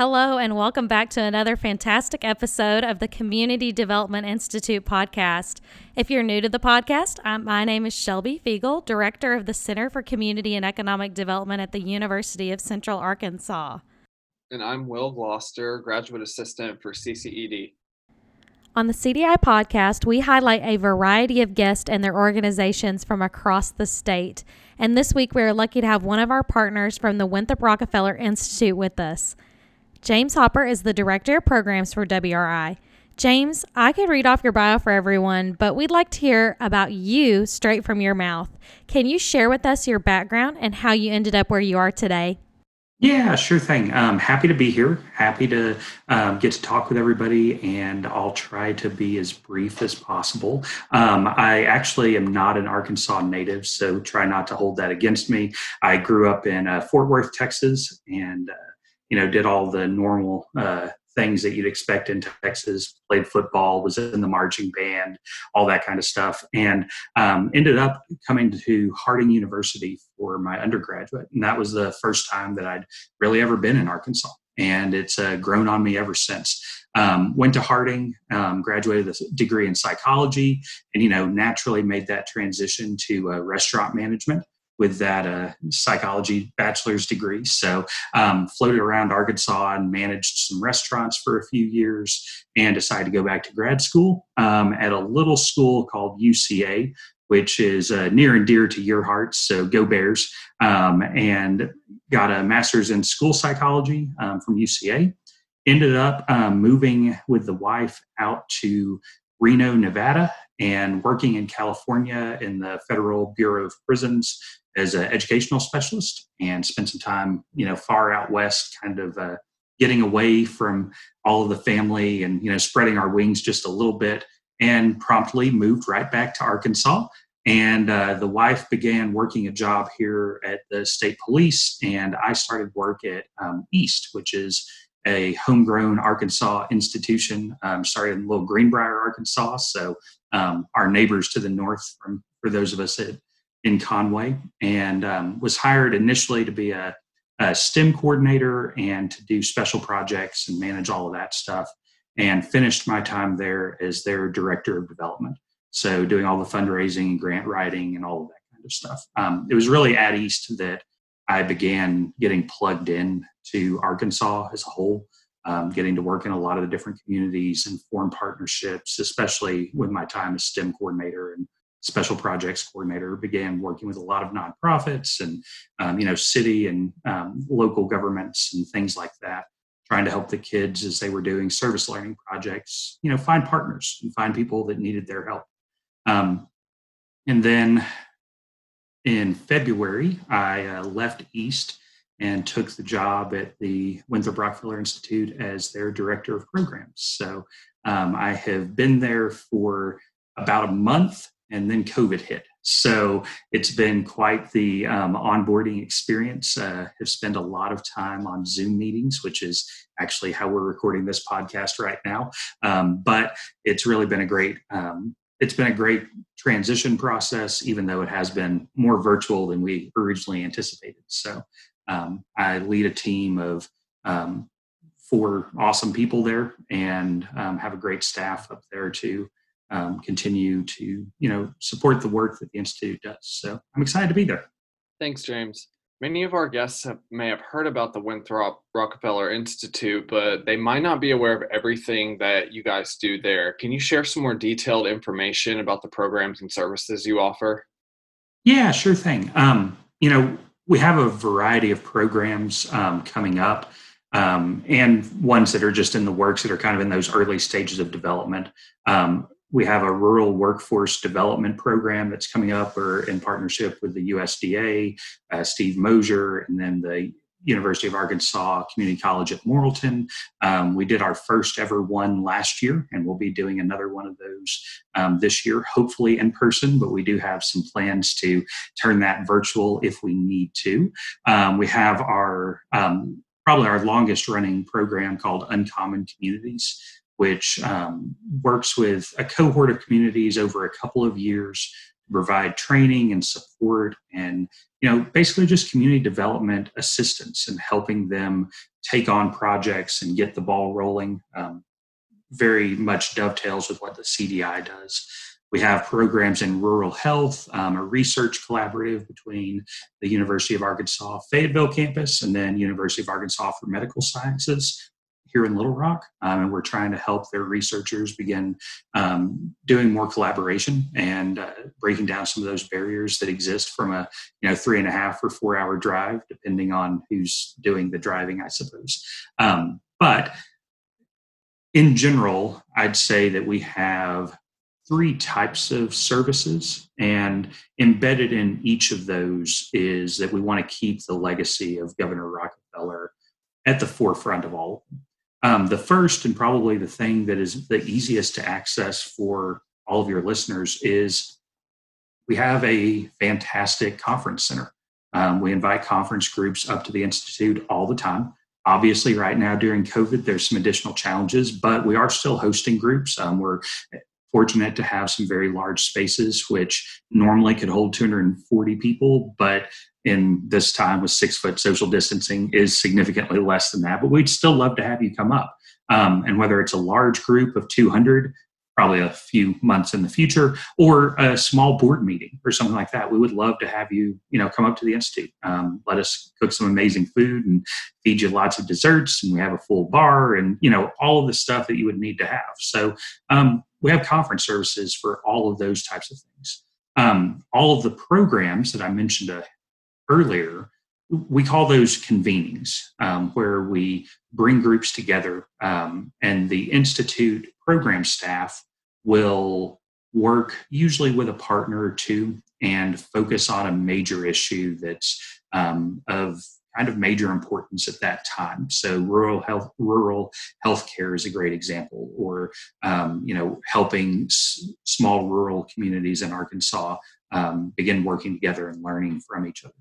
Hello, and welcome back to another fantastic episode of the Community Development Institute podcast. If you're new to the podcast, I'm, my name is Shelby Fiegel, Director of the Center for Community and Economic Development at the University of Central Arkansas. And I'm Will Gloucester, Graduate Assistant for CCED. On the CDI podcast, we highlight a variety of guests and their organizations from across the state. And this week, we are lucky to have one of our partners from the Winthrop Rockefeller Institute with us. James Hopper is the Director of Programs for WRI. James, I could read off your bio for everyone, but we'd like to hear about you straight from your mouth. Can you share with us your background and how you ended up where you are today? Yeah, sure thing. Um, happy to be here. Happy to um, get to talk with everybody, and I'll try to be as brief as possible. Um, I actually am not an Arkansas native, so try not to hold that against me. I grew up in uh, Fort Worth, Texas, and uh, you know, did all the normal uh, things that you'd expect in Texas, played football, was in the marching band, all that kind of stuff, and um, ended up coming to Harding University for my undergraduate. And that was the first time that I'd really ever been in Arkansas. And it's uh, grown on me ever since. Um, went to Harding, um, graduated with a degree in psychology, and you know naturally made that transition to uh, restaurant management with that uh, psychology bachelor's degree. So um, floated around Arkansas and managed some restaurants for a few years and decided to go back to grad school um, at a little school called UCA, which is uh, near and dear to your hearts. So go Bears. Um, and got a master's in school psychology um, from UCA. Ended up um, moving with the wife out to Reno, Nevada, and working in California in the Federal Bureau of Prisons as an educational specialist and spent some time, you know, far out west, kind of uh, getting away from all of the family and, you know, spreading our wings just a little bit and promptly moved right back to Arkansas. And uh, the wife began working a job here at the state police, and I started work at um, East, which is a homegrown Arkansas institution. Um, started in Little Greenbrier, Arkansas. So um, our neighbors to the north from for those of us that in Conway and um, was hired initially to be a, a, STEM coordinator and to do special projects and manage all of that stuff. And finished my time there as their director of development. So, doing all the fundraising, and grant writing, and all of that kind of stuff. Um, it was really at East that I began getting plugged in to Arkansas as a whole, um, getting to work in a lot of the different communities and form partnerships, especially with my time as STEM coordinator and special projects coordinator began working with a lot of nonprofits and um, you know city and um, local governments and things like that trying to help the kids as they were doing service learning projects you know find partners and find people that needed their help. Um, and then in february i uh, left east and took the job at the winthrop rockefeller institute as their director of programs. So um, i have been there for about a month and then COVID hit. So it's been quite the um, onboarding experience. Uh, have spent a lot of time on Zoom meetings, which is actually how we're recording this podcast right now. Um, but it's really been a great um, it's been a great transition process, even though it has been more virtual than we originally anticipated. So um, I lead a team of um, four awesome people there, and um, have a great staff up there too um, continue to you know support the work that the institute does. So I'm excited to be there. Thanks, James. Many of our guests have, may have heard about the Winthrop Rockefeller Institute, but they might not be aware of everything that you guys do there. Can you share some more detailed information about the programs and services you offer? Yeah, sure thing. Um, you know, we have a variety of programs um, coming up um, and ones that are just in the works that are kind of in those early stages of development. Um, we have a rural workforce development program that's coming up. We're in partnership with the USDA, uh, Steve Mosier, and then the University of Arkansas Community College at Morrilton. Um, we did our first ever one last year, and we'll be doing another one of those um, this year, hopefully in person, but we do have some plans to turn that virtual if we need to. Um, we have our um, probably our longest running program called Uncommon Communities which um, works with a cohort of communities over a couple of years to provide training and support and you know basically just community development assistance and helping them take on projects and get the ball rolling um, very much dovetails with what the cdi does. We have programs in rural health um, a research collaborative between the university of arkansas fayetteville campus and then university of arkansas for medical sciences here in Little Rock, um, and we're trying to help their researchers begin um, doing more collaboration and uh, breaking down some of those barriers that exist from a you know three and a half or four hour drive, depending on who's doing the driving, I suppose. Um, but in general, I'd say that we have three types of services, and embedded in each of those is that we want to keep the legacy of Governor Rockefeller at the forefront of all of them. Um, the first and probably the thing that is the easiest to access for all of your listeners is we have a fantastic conference center. Um, we invite conference groups up to the Institute all the time. Obviously, right now during COVID, there's some additional challenges, but we are still hosting groups. Um, we're fortunate to have some very large spaces, which normally could hold 240 people, but in this time with six foot social distancing is significantly less than that. But we'd still love to have you come up. Um, and whether it's a large group of 200, probably a few months in the future, or a small board meeting or something like that, we would love to have you, you know, come up to the institute. Um, let us cook some amazing food and feed you lots of desserts, and we have a full bar, and you know, all of the stuff that you would need to have. So um, we have conference services for all of those types of things. Um, all of the programs that I mentioned uh, earlier, we call those convenings, um, where we bring groups together, um, and the institute program staff will work usually with a partner or two and focus on a major issue that's um, of kind of major importance at that time. So rural health, rural healthcare is a great example, or um, you know, helping s- small rural communities in Arkansas um, begin working together and learning from each other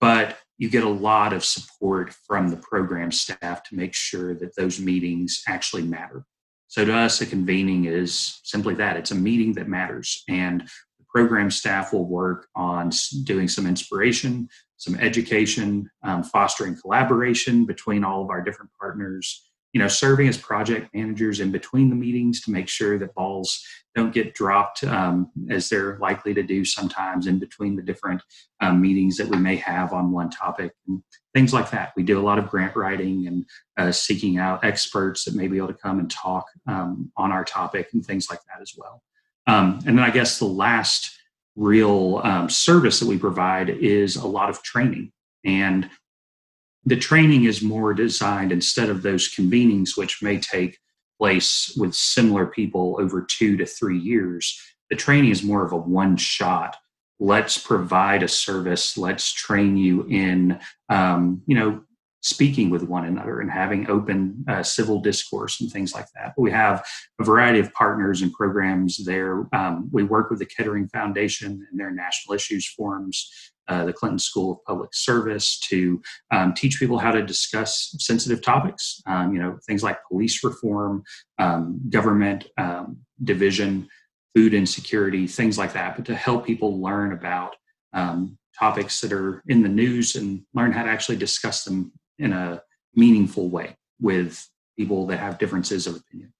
but you get a lot of support from the program staff to make sure that those meetings actually matter. So to us, a convening is simply that it's a meeting that matters. And the program staff will work on doing some inspiration, some education, um, fostering collaboration between all of our different partners, you know, serving as project managers in between the meetings to make sure that balls don't get dropped um, as they're likely to do sometimes in between the different um, meetings that we may have on one topic and things like that. We do a lot of grant writing and uh, seeking out experts that may be able to come and talk um, on our topic and things like that as well. Um, and then I guess the last real um, service that we provide is a lot of training. And the training is more designed instead of those convenings, which may take place with similar people over two to three years. The training is more of a one shot. Let's provide a service. Let's train you in, um, you know, speaking with one another and having open uh, civil discourse and things like that. We have a variety of partners and programs there. Um, we work with the Kettering Foundation and their national issues forums uh, the Clinton School of Public Service to um, teach people how to discuss sensitive topics, um, you know, things like police reform, um, government um, division, food insecurity, things like that, but to help people learn about um, topics that are in the news and learn how to actually discuss them in a meaningful way with people that have differences of opinion.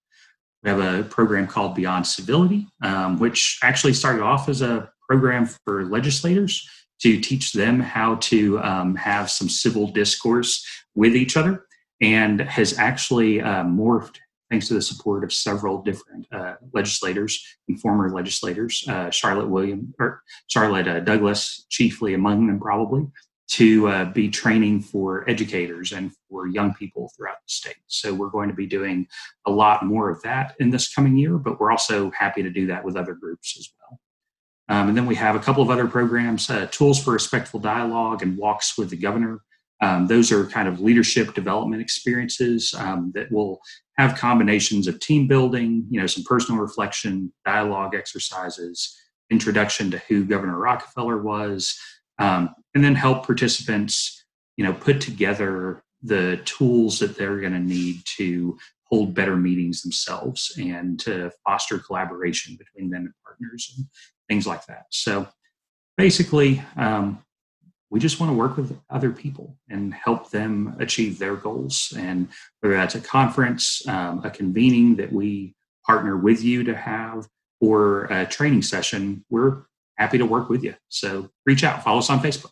We have a program called Beyond Civility, um, which actually started off as a program for legislators to teach them how to um, have some civil discourse with each other and has actually uh, morphed thanks to the support of several different uh, legislators and former legislators, uh, Charlotte William or Charlotte uh, Douglas, chiefly among them, probably, to uh, be training for educators and for young people throughout the state. So we're going to be doing a lot more of that in this coming year, but we're also happy to do that with other groups as well. Um, and then we have a couple of other programs, uh, Tools for Respectful Dialogue and Walks with the Governor. Um, those are kind of leadership development experiences um, that will have combinations of team building, you know, some personal reflection, dialogue exercises, introduction to who Governor Rockefeller was, um, and then help participants, you know, put together the tools that they're going to need to hold better meetings themselves and to foster collaboration between them and partners and things like that. So basically, um, we just want to work with other people and help them achieve their goals. And whether that's a conference, um, a convening that we partner with you to have, or a training session, we're happy to work with you. So reach out, follow us on Facebook.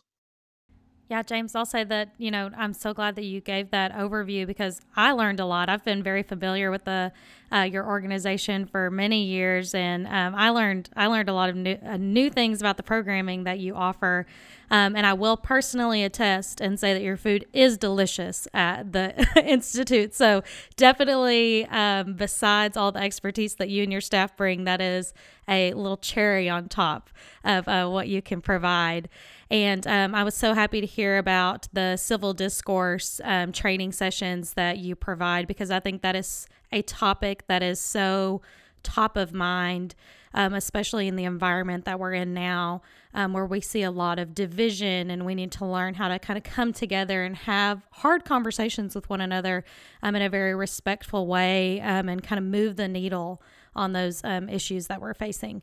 Yeah, James, I'll say that, you know, I'm so glad that you gave that overview because I learned a lot. I've been very familiar with the uh, your organization for many years, and um, I learned I learned a lot of new, uh, new things about the programming that you offer. Um, and I will personally attest and say that your food is delicious at the Institute. So, definitely, um, besides all the expertise that you and your staff bring, that is a little cherry on top of uh, what you can provide. And um, I was so happy to hear about the civil discourse um, training sessions that you provide because I think that is a topic that is so top of mind, um, especially in the environment that we're in now, um, where we see a lot of division and we need to learn how to kind of come together and have hard conversations with one another um, in a very respectful way um, and kind of move the needle on those um, issues that we're facing.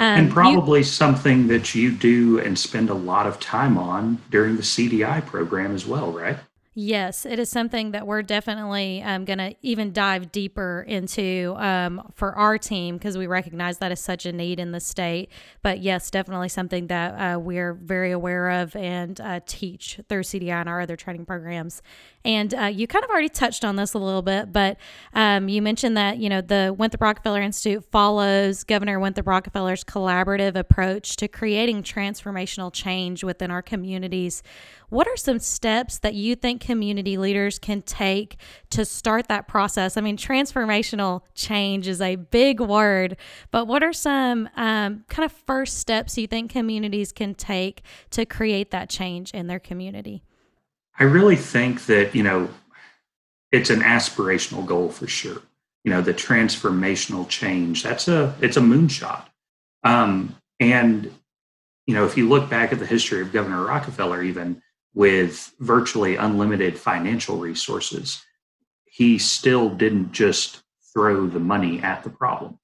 Um, and probably you, something that you do and spend a lot of time on during the CDI program as well, right? Yes, it is something that we're definitely um, going to even dive deeper into um, for our team because we recognize that is such a need in the state. But yes, definitely something that uh, we're very aware of and uh, teach through CDI and our other training programs. And uh, you kind of already touched on this a little bit, but um, you mentioned that you know the Winthrop Rockefeller Institute follows Governor Winthrop Rockefeller's collaborative approach to creating transformational change within our communities. What are some steps that you think community leaders can take to start that process? I mean, transformational change is a big word, but what are some um, kind of first steps you think communities can take to create that change in their community? I really think that, you know, it's an aspirational goal for sure. You know, the transformational change, that's a, it's a moonshot. Um, and, you know, if you look back at the history of Governor Rockefeller, even with virtually unlimited financial resources, he still didn't just throw the money at the problem.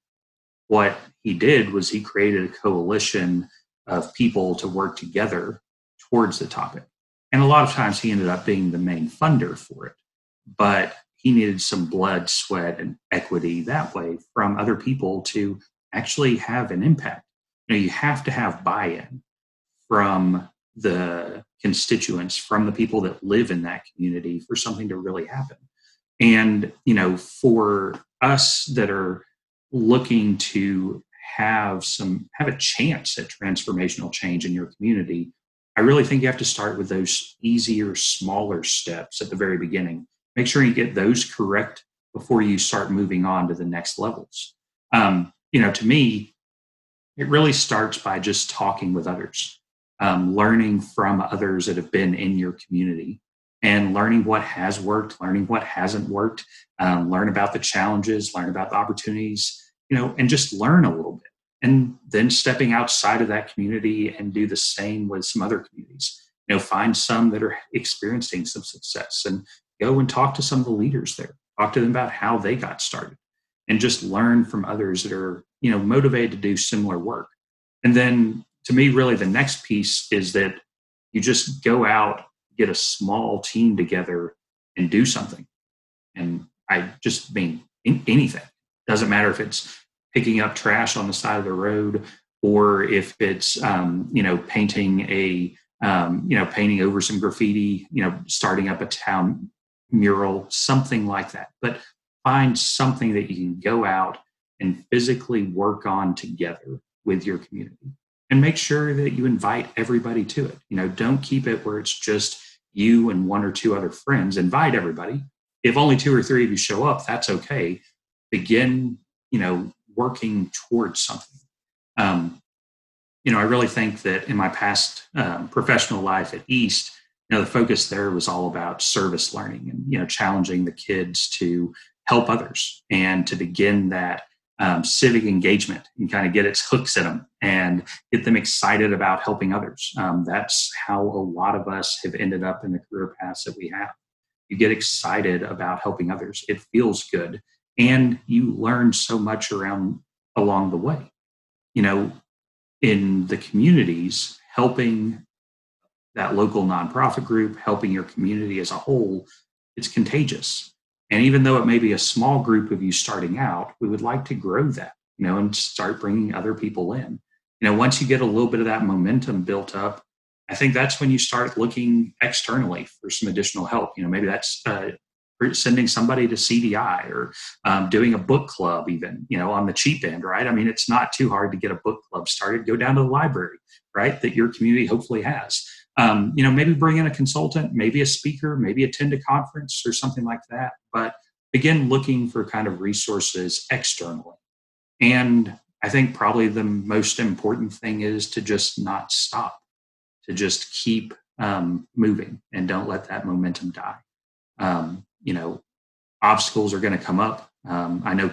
What he did was he created a coalition of people to work together towards the topic. And a lot of times he ended up being the main funder for it. But he needed some blood, sweat, and equity that way from other people to actually have an impact. You know, you have to have buy in from the constituents, from the people that live in that community for something to really happen. And, you know, for us that are looking to have some have a chance at transformational change in your community I really think you have to start with those easier, smaller steps at the very beginning. Make sure you get those correct before you start moving on to the next levels. Um, you know, to me, it really starts by just talking with others, um, learning from others that have been in your community, and learning what has worked, learning what hasn't worked, um, learn about the challenges, learn about the opportunities, you know, and just learn a little bit. And then stepping outside of that community and do the same with some other communities. You know find some that are experiencing some success and go and talk to some of the leaders there. Talk to them about how they got started and just learn from others that are you know motivated to do similar work. And then to me really the next piece is that you just go out get a small team together and do something. And i just mean anything. Doesn't matter if it's picking up trash on the side of the road, or if it's um, you know painting a um, you know painting over some graffiti, you know starting up a town mural, something like that. But find something that you can go out and physically work on together with your community and make sure that you invite everybody to it. You know don't keep it where it's just you and one or two other friends. Invite everybody. If only two or three of you show up that's okay. Begin you know working towards something. Um, you know, I really think that in my past um, professional life at East, you know, the focus there was all about service learning and you know challenging the kids to help others and to begin that um, civic engagement and kind of get its hooks in them and get them excited about helping others. Um, that's how a lot of us have ended up in the career paths that we have. You get excited about helping others. It feels good and you learn so much around along the way you know in the communities, helping that local nonprofit group, helping your community as a whole, it's contagious. And even though it may be a small group of you starting out, we would like to grow that, you know, and start bringing other people in. You know, once you get a little bit of that momentum built up, I think that's when you start looking externally for some additional help. You know, maybe that's uh, sending somebody to CDI or um, doing a book club, even, you know, on the cheap end, right? I mean, it's not too hard to get a book club started. Go down to the library, right? That your community hopefully has. Um, you know, maybe bring in a consultant, maybe a speaker, maybe attend a conference or something like that. But begin looking for kind of resources externally. And I think probably the most important thing is to just not stop, to just keep um, moving and don't let that momentum die. Um, you know, obstacles are going to come up. Um, I know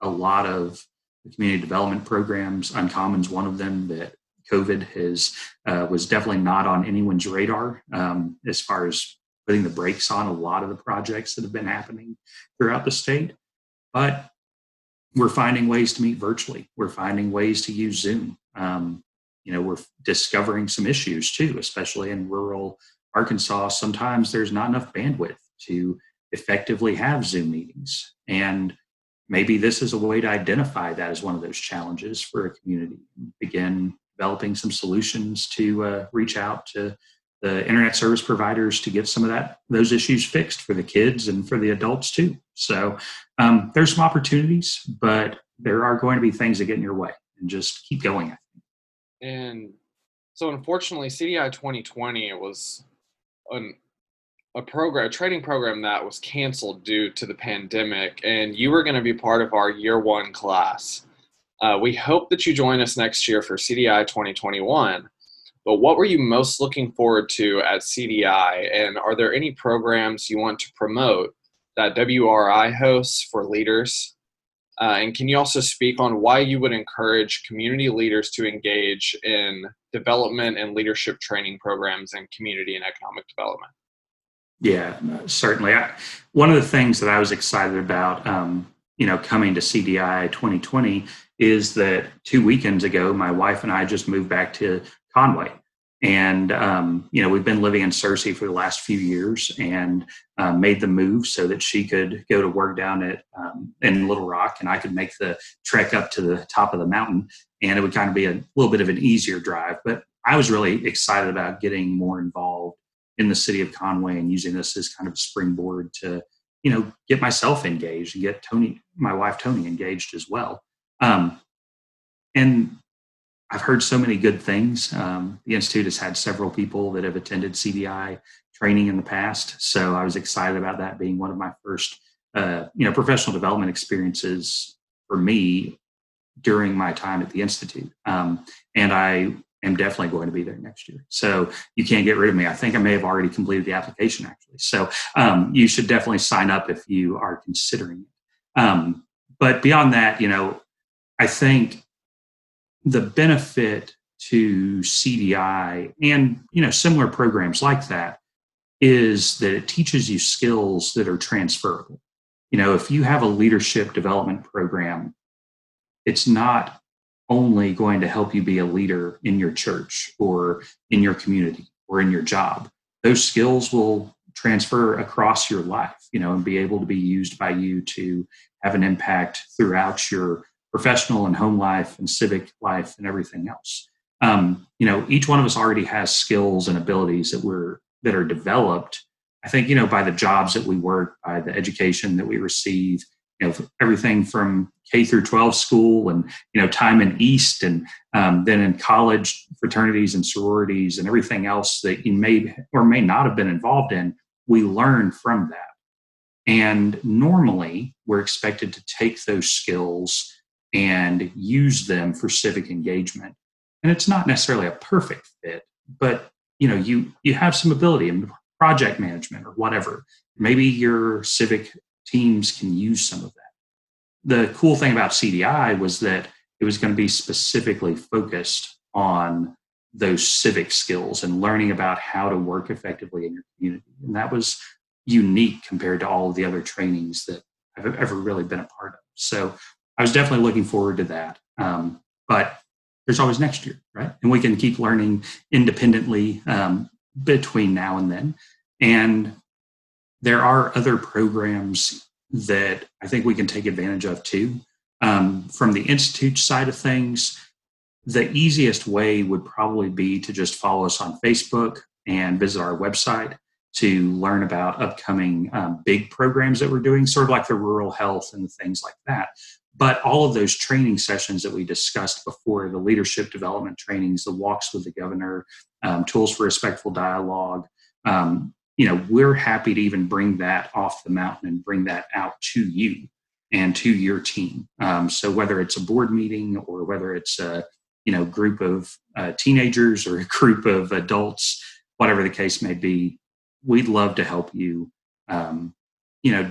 a lot of the community development programs, Uncommon's one of them that COVID has uh, was definitely not on anyone's radar um, as far as putting the brakes on a lot of the projects that have been happening throughout the state. But we're finding ways to meet virtually. We're finding ways to use Zoom. Um, you know, we're discovering some issues too, especially in rural Arkansas. Sometimes there's not enough bandwidth to effectively have Zoom meetings. And maybe this is a way to identify that as one of those challenges for a community. Begin developing some solutions to uh, reach out to the internet service providers to get some of that those issues fixed for the kids and for the adults too. So um, there's some opportunities, but there are going to be things that get in your way, and just keep going. And so, unfortunately, CDI 2020 it was an a program, a training program that was canceled due to the pandemic, and you were going to be part of our year one class. Uh, we hope that you join us next year for CDI 2021. But what were you most looking forward to at CDI? And are there any programs you want to promote that WRI hosts for leaders? Uh, and can you also speak on why you would encourage community leaders to engage in development and leadership training programs in community and economic development? Yeah, certainly. I, one of the things that I was excited about, um, you know, coming to CDI 2020 is that two weekends ago, my wife and I just moved back to Conway. And, um, you know, we've been living in Searcy for the last few years and uh, made the move so that she could go to work down at um, in Little Rock and I could make the trek up to the top of the mountain. And it would kind of be a little bit of an easier drive. But I was really excited about getting more involved in the city of Conway and using this as kind of a springboard to, you know, get myself engaged and get Tony, my wife Tony, engaged as well. Um, and I've heard so many good things. Um, the institute has had several people that have attended CDI training in the past, so I was excited about that being one of my first, uh, you know, professional development experiences for me during my time at the institute. Um, and I am definitely going to be there next year. So you can't get rid of me. I think I may have already completed the application actually. So um, you should definitely sign up if you are considering it. Um, but beyond that, you know, I think the benefit to CDI and you know similar programs like that is that it teaches you skills that are transferable. You know, if you have a leadership development program, it's not only going to help you be a leader in your church or in your community or in your job. Those skills will transfer across your life, you know, and be able to be used by you to have an impact throughout your professional and home life and civic life and everything else. Um, you know, each one of us already has skills and abilities that we're that are developed. I think, you know, by the jobs that we work, by the education that we receive, you know everything from K through 12 school and you know time in East and um, then in college fraternities and sororities and everything else that you may or may not have been involved in. We learn from that, and normally we're expected to take those skills and use them for civic engagement. And it's not necessarily a perfect fit, but you know you you have some ability in project management or whatever. Maybe your civic teams can use some of that. The cool thing about CDI was that it was going to be specifically focused on those civic skills and learning about how to work effectively in your community. And that was unique compared to all of the other trainings that I've ever really been a part of. So I was definitely looking forward to that. Um, but there's always next year, right? And we can keep learning independently um, between now and then. And there are other programs that I think we can take advantage of too. Um, from the Institute side of things, the easiest way would probably be to just follow us on Facebook and visit our website to learn about upcoming um, big programs that we're doing, sort of like the rural health and things like that. But all of those training sessions that we discussed before the leadership development trainings, the walks with the governor, um, tools for respectful dialogue, um, you know, we're happy to even bring that off the mountain and bring that out to you and to your team. Um, so whether it's a board meeting or whether it's a you know group of uh, teenagers or a group of adults, whatever the case may be, we'd love to help you. Um, you know,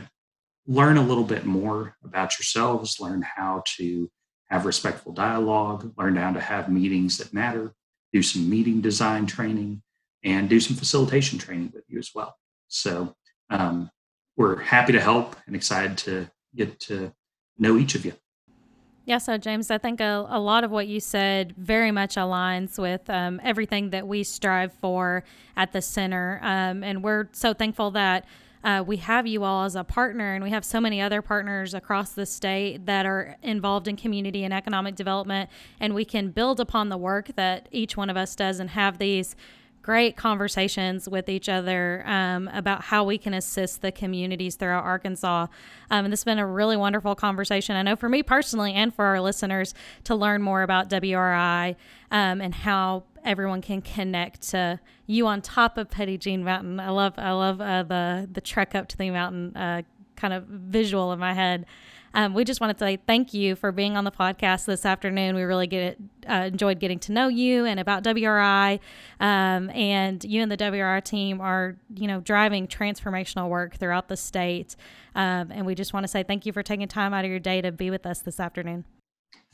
learn a little bit more about yourselves, learn how to have respectful dialogue, learn how to have meetings that matter, do some meeting design training, and do some facilitation training with you as well. So um, we're happy to help and excited to get to know each of you. Yeah, so James, I think a, a lot of what you said very much aligns with um, everything that we strive for at the center. Um, and we're so thankful that uh, we have you all as a partner, and we have so many other partners across the state that are involved in community and economic development. And we can build upon the work that each one of us does and have these great conversations with each other um, about how we can assist the communities throughout Arkansas. Um, and this has been a really wonderful conversation. I know for me personally and for our listeners to learn more about WRI um, and how everyone can connect to you on top of Petit Jean Mountain. I love I love uh, the the trek up to the mountain uh, kind of visual in my head. Um, we just wanted to say thank you for being on the podcast this afternoon. We really get uh, enjoyed getting to know you and about WRI. Um, and you and the WRI team are, you know, driving transformational work throughout the state. Um, and we just want to say thank you for taking time out of your day to be with us this afternoon.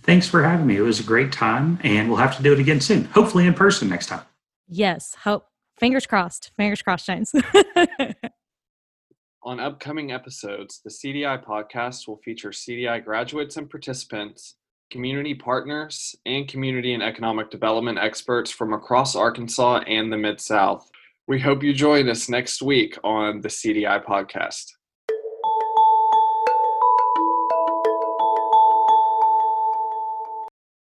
Thanks for having me. It was a great time, and we'll have to do it again soon. Hopefully, in person next time. Yes. Hope. Fingers crossed. Fingers crossed, James. On upcoming episodes, the CDI podcast will feature CDI graduates and participants, community partners, and community and economic development experts from across Arkansas and the Mid South. We hope you join us next week on the CDI podcast.